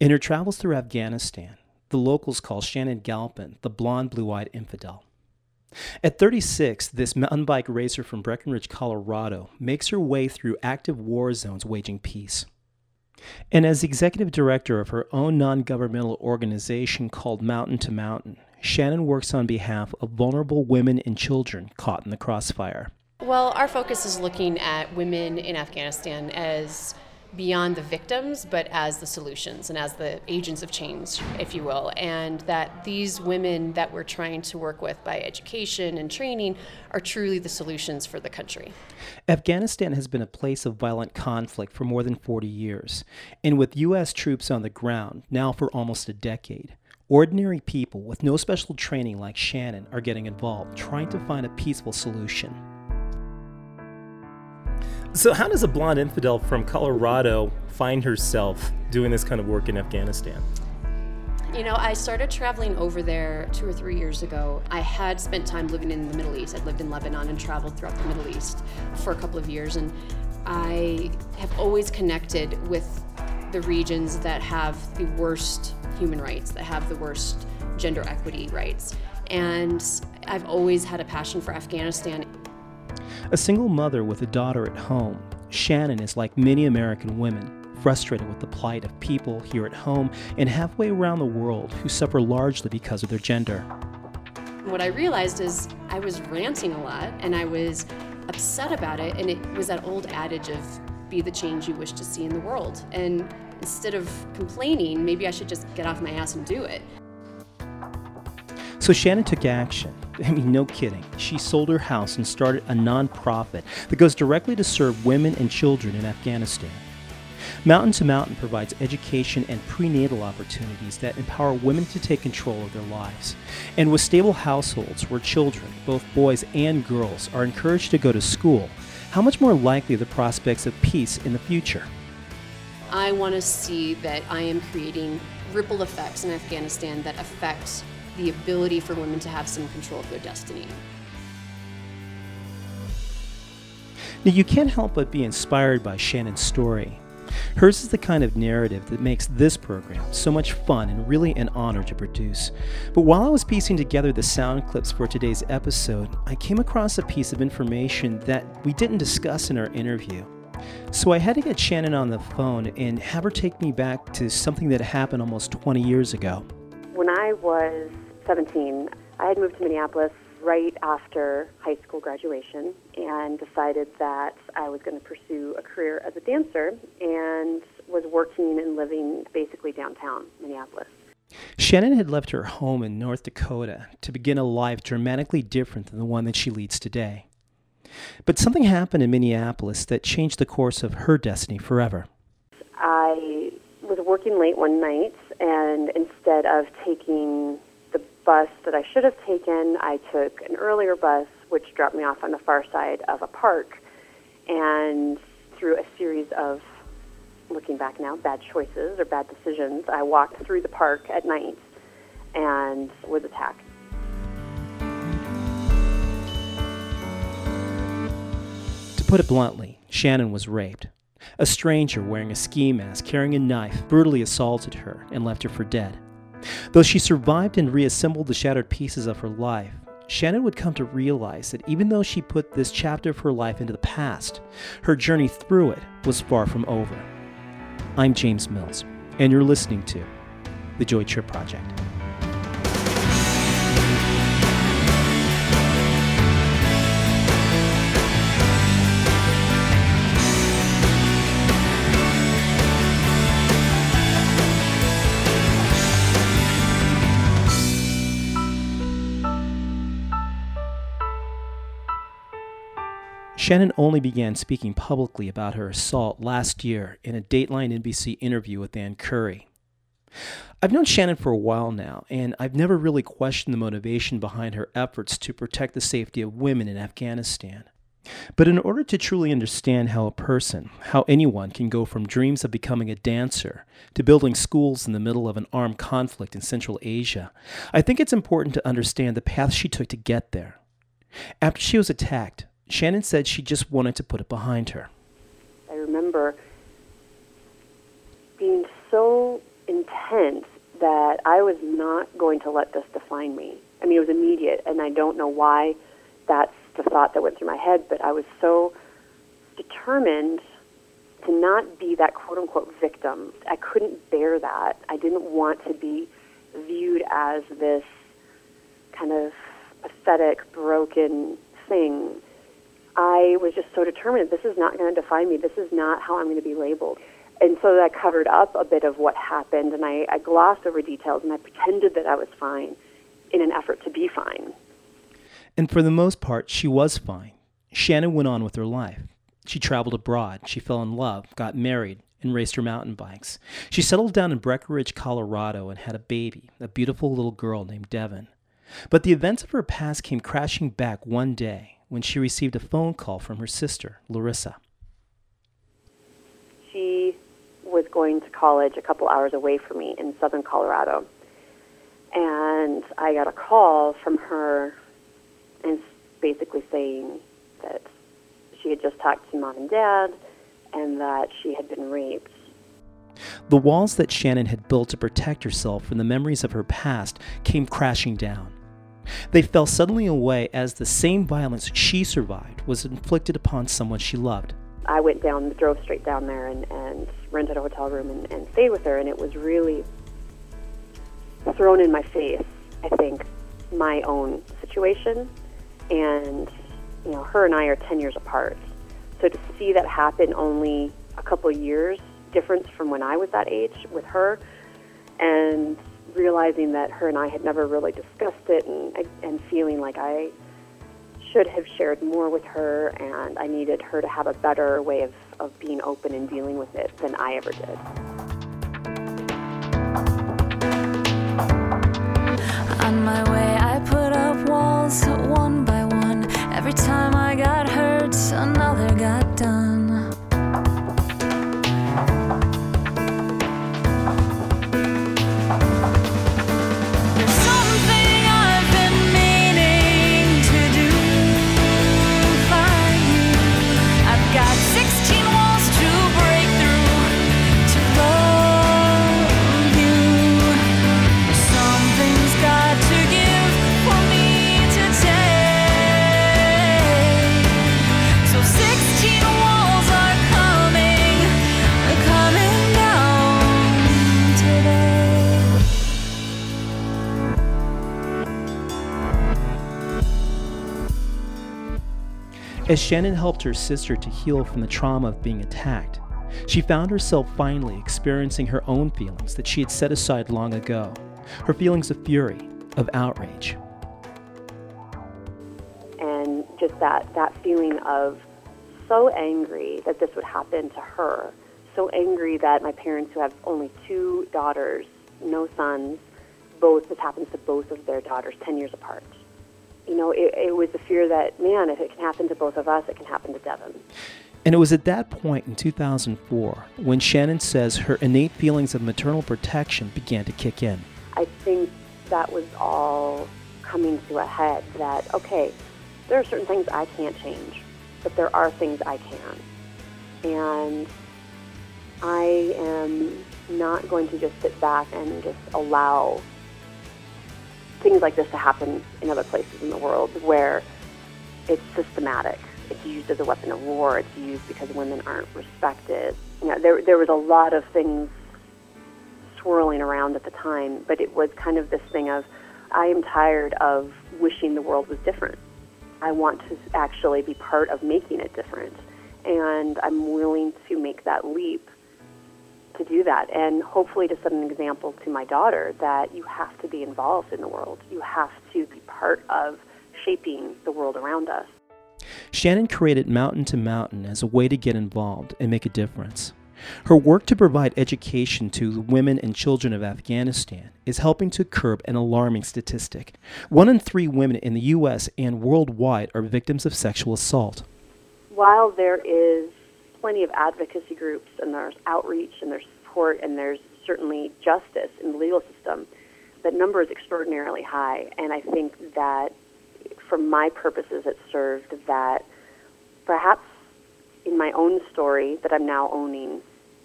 In her travels through Afghanistan, the locals call Shannon Galpin the blonde, blue eyed infidel. At 36, this mountain bike racer from Breckenridge, Colorado, makes her way through active war zones waging peace. And as executive director of her own non governmental organization called Mountain to Mountain, Shannon works on behalf of vulnerable women and children caught in the crossfire. Well, our focus is looking at women in Afghanistan as beyond the victims, but as the solutions and as the agents of change, if you will. And that these women that we're trying to work with by education and training are truly the solutions for the country. Afghanistan has been a place of violent conflict for more than 40 years. And with U.S. troops on the ground now for almost a decade, ordinary people with no special training like Shannon are getting involved, trying to find a peaceful solution. So, how does a blonde infidel from Colorado find herself doing this kind of work in Afghanistan? You know, I started traveling over there two or three years ago. I had spent time living in the Middle East. I'd lived in Lebanon and traveled throughout the Middle East for a couple of years. And I have always connected with the regions that have the worst human rights, that have the worst gender equity rights. And I've always had a passion for Afghanistan. A single mother with a daughter at home, Shannon is like many American women, frustrated with the plight of people here at home and halfway around the world who suffer largely because of their gender. What I realized is I was ranting a lot and I was upset about it, and it was that old adage of be the change you wish to see in the world. And instead of complaining, maybe I should just get off my ass and do it. So Shannon took action. I mean, no kidding. She sold her house and started a nonprofit that goes directly to serve women and children in Afghanistan. Mountain to Mountain provides education and prenatal opportunities that empower women to take control of their lives. And with stable households where children, both boys and girls, are encouraged to go to school, how much more likely are the prospects of peace in the future? I want to see that I am creating ripple effects in Afghanistan that affect the ability for women to have some control of their destiny. Now, you can't help but be inspired by Shannon's story. Hers is the kind of narrative that makes this program so much fun and really an honor to produce. But while I was piecing together the sound clips for today's episode, I came across a piece of information that we didn't discuss in our interview. So I had to get Shannon on the phone and have her take me back to something that happened almost 20 years ago. When I was 17, I had moved to Minneapolis right after high school graduation and decided that I was going to pursue a career as a dancer and was working and living basically downtown Minneapolis. Shannon had left her home in North Dakota to begin a life dramatically different than the one that she leads today. But something happened in Minneapolis that changed the course of her destiny forever. I was working late one night, and instead of taking bus that I should have taken, I took an earlier bus, which dropped me off on the far side of a park. And through a series of, looking back now, bad choices or bad decisions, I walked through the park at night and was attacked. To put it bluntly, Shannon was raped. A stranger wearing a ski mask carrying a knife brutally assaulted her and left her for dead. Though she survived and reassembled the shattered pieces of her life, Shannon would come to realize that even though she put this chapter of her life into the past, her journey through it was far from over. I'm James Mills, and you're listening to The Joy Trip Project. Shannon only began speaking publicly about her assault last year in a Dateline NBC interview with Ann Curry. I've known Shannon for a while now, and I've never really questioned the motivation behind her efforts to protect the safety of women in Afghanistan. But in order to truly understand how a person, how anyone can go from dreams of becoming a dancer to building schools in the middle of an armed conflict in Central Asia, I think it's important to understand the path she took to get there. After she was attacked, Shannon said she just wanted to put it behind her. I remember being so intense that I was not going to let this define me. I mean, it was immediate, and I don't know why that's the thought that went through my head, but I was so determined to not be that quote unquote victim. I couldn't bear that. I didn't want to be viewed as this kind of pathetic, broken thing. I was just so determined this is not going to define me. This is not how I'm going to be labeled. And so that covered up a bit of what happened, and I, I glossed over details and I pretended that I was fine in an effort to be fine. And for the most part, she was fine. Shannon went on with her life. She traveled abroad, she fell in love, got married, and raced her mountain bikes. She settled down in Breckenridge, Colorado, and had a baby, a beautiful little girl named Devon. But the events of her past came crashing back one day when she received a phone call from her sister, Larissa. She was going to college a couple hours away from me in southern Colorado. And I got a call from her and basically saying that she had just talked to mom and dad and that she had been raped. The walls that Shannon had built to protect herself from the memories of her past came crashing down. They fell suddenly away as the same violence she survived was inflicted upon someone she loved. I went down, drove straight down there and, and rented a hotel room and, and stayed with her, and it was really thrown in my face, I think, my own situation. And, you know, her and I are 10 years apart. So to see that happen only a couple years difference from when I was that age with her, and realizing that her and I had never really discussed it, and, and feeling like I should have shared more with her, and I needed her to have a better way of, of being open and dealing with it than I ever did. On my As Shannon helped her sister to heal from the trauma of being attacked, she found herself finally experiencing her own feelings that she had set aside long ago her feelings of fury, of outrage. and just that that feeling of so angry that this would happen to her, so angry that my parents, who have only two daughters, no sons, both this happens to both of their daughters, ten years apart. You know, it, it was the fear that man, if it can happen to both of us, it can happen to Devon. And it was at that point in 2004 when Shannon says her innate feelings of maternal protection began to kick in. I think that was all coming to a head that, okay, there are certain things I can't change, but there are things I can. And I am not going to just sit back and just allow things like this to happen in other places in the world where it's systematic. It's used as a weapon of war. It's used because women aren't respected. You know, there, there was a lot of things swirling around at the time, but it was kind of this thing of, I am tired of wishing the world was different. I want to actually be part of making it different. And I'm willing to make that leap to do that and hopefully to set an example to my daughter that you have to be involved in the world. You have to be part of shaping the world around us. Shannon created Mountain to Mountain as a way to get involved and make a difference. Her work to provide education to the women and children of Afghanistan is helping to curb an alarming statistic. One in three women in the U.S. and worldwide are victims of sexual assault. While there is plenty of advocacy groups and there's outreach and there's support and there's certainly justice in the legal system, that number is extraordinarily high. And I think that for my purposes, it served that perhaps in my own story that I'm now owning,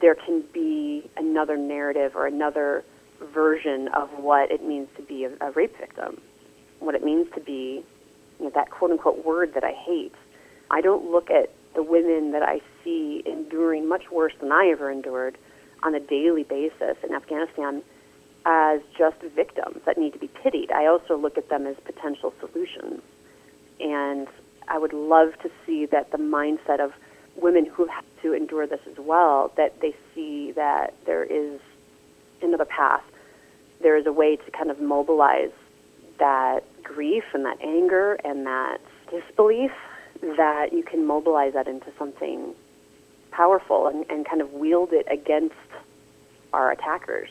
there can be another narrative or another version of what it means to be a, a rape victim, what it means to be you know, that quote unquote word that I hate. I don't look at the women that I see enduring much worse than I ever endured on a daily basis in Afghanistan as just victims that need to be pitied. I also look at them as potential solutions. And I would love to see that the mindset of women who have to endure this as well, that they see that there is another path. There is a way to kind of mobilize that grief and that anger and that disbelief, that you can mobilize that into something powerful and, and kind of wield it against our attackers.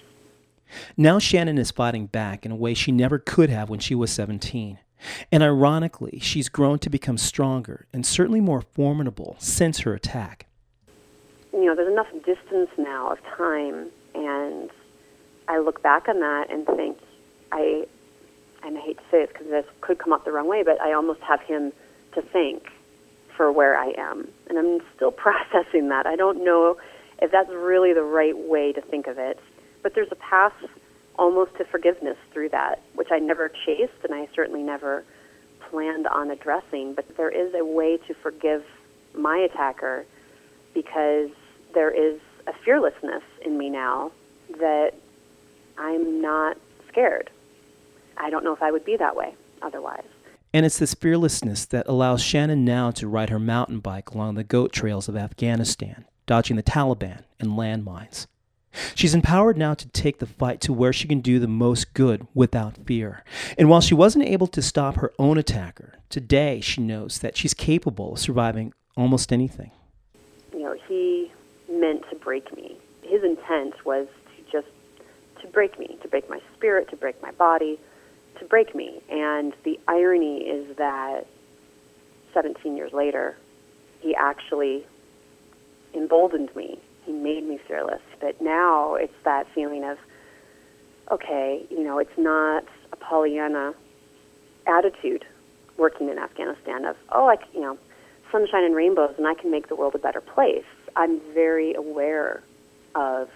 Now Shannon is fighting back in a way she never could have when she was 17. And ironically, she's grown to become stronger and certainly more formidable since her attack. You know, there's enough distance now of time, and I look back on that and think, I, and I hate to say this because this could come up the wrong way, but I almost have him to thank for where I am. And I'm still processing that. I don't know if that's really the right way to think of it. But there's a path almost to forgiveness through that, which I never chased and I certainly never planned on addressing. But there is a way to forgive my attacker because there is a fearlessness in me now that I'm not scared. I don't know if I would be that way otherwise. And it's this fearlessness that allows Shannon now to ride her mountain bike along the goat trails of Afghanistan, dodging the Taliban and landmines. She's empowered now to take the fight to where she can do the most good without fear. And while she wasn't able to stop her own attacker, today she knows that she's capable of surviving almost anything. You know, he meant to break me. His intent was to just to break me, to break my spirit, to break my body, to break me. And the irony is that 17 years later, he actually emboldened me he made me fearless. But now it's that feeling of, okay, you know, it's not a Pollyanna attitude working in Afghanistan of, oh, I, you know, sunshine and rainbows, and I can make the world a better place. I'm very aware of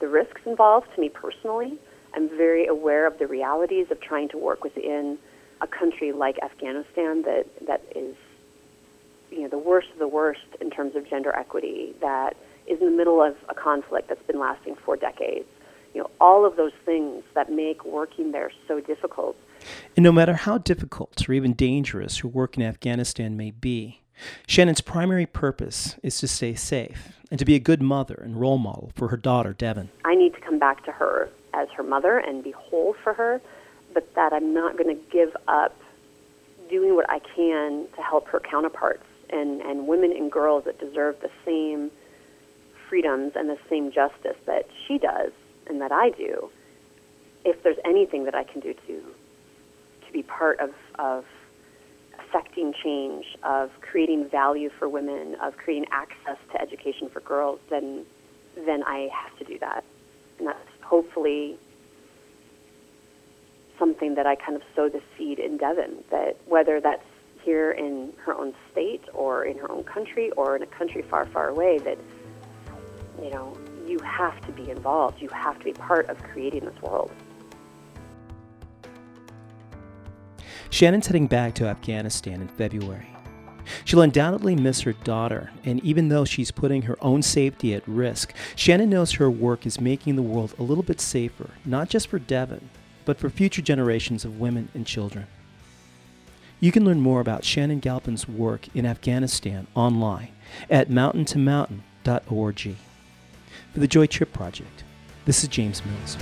the risks involved to me personally. I'm very aware of the realities of trying to work within a country like Afghanistan that, that is, you know, the worst of the worst in terms of gender equity, that is in the middle of a conflict that's been lasting for decades. You know, all of those things that make working there so difficult. And no matter how difficult or even dangerous her work in Afghanistan may be, Shannon's primary purpose is to stay safe and to be a good mother and role model for her daughter, Devon. I need to come back to her as her mother and be whole for her, but that I'm not going to give up doing what I can to help her counterparts and, and women and girls that deserve the same freedoms and the same justice that she does and that I do, if there's anything that I can do to to be part of, of affecting change, of creating value for women, of creating access to education for girls, then then I have to do that. And that's hopefully something that I kind of sow the seed in Devon, that whether that's here in her own state or in her own country or in a country far, far away, that you know, you have to be involved. You have to be part of creating this world. Shannon's heading back to Afghanistan in February. She'll undoubtedly miss her daughter, and even though she's putting her own safety at risk, Shannon knows her work is making the world a little bit safer, not just for Devon, but for future generations of women and children. You can learn more about Shannon Galpin's work in Afghanistan online at mountaintomountain.org. For the Joy Trip Project, this is James Mills.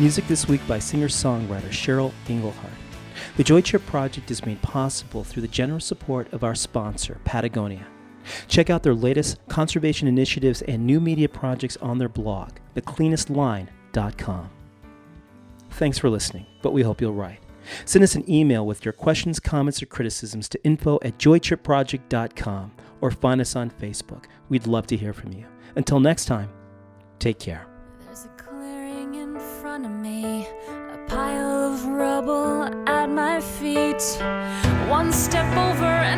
Music this week by singer songwriter Cheryl Engelhardt. The Joy Trip Project is made possible through the generous support of our sponsor, Patagonia. Check out their latest conservation initiatives and new media projects on their blog, thecleanestline.com. Thanks for listening, but we hope you'll write. Send us an email with your questions, comments, or criticisms to info at joytripproject.com or find us on Facebook. We'd love to hear from you. Until next time, take care. Front of me, a pile of rubble at my feet. One step over.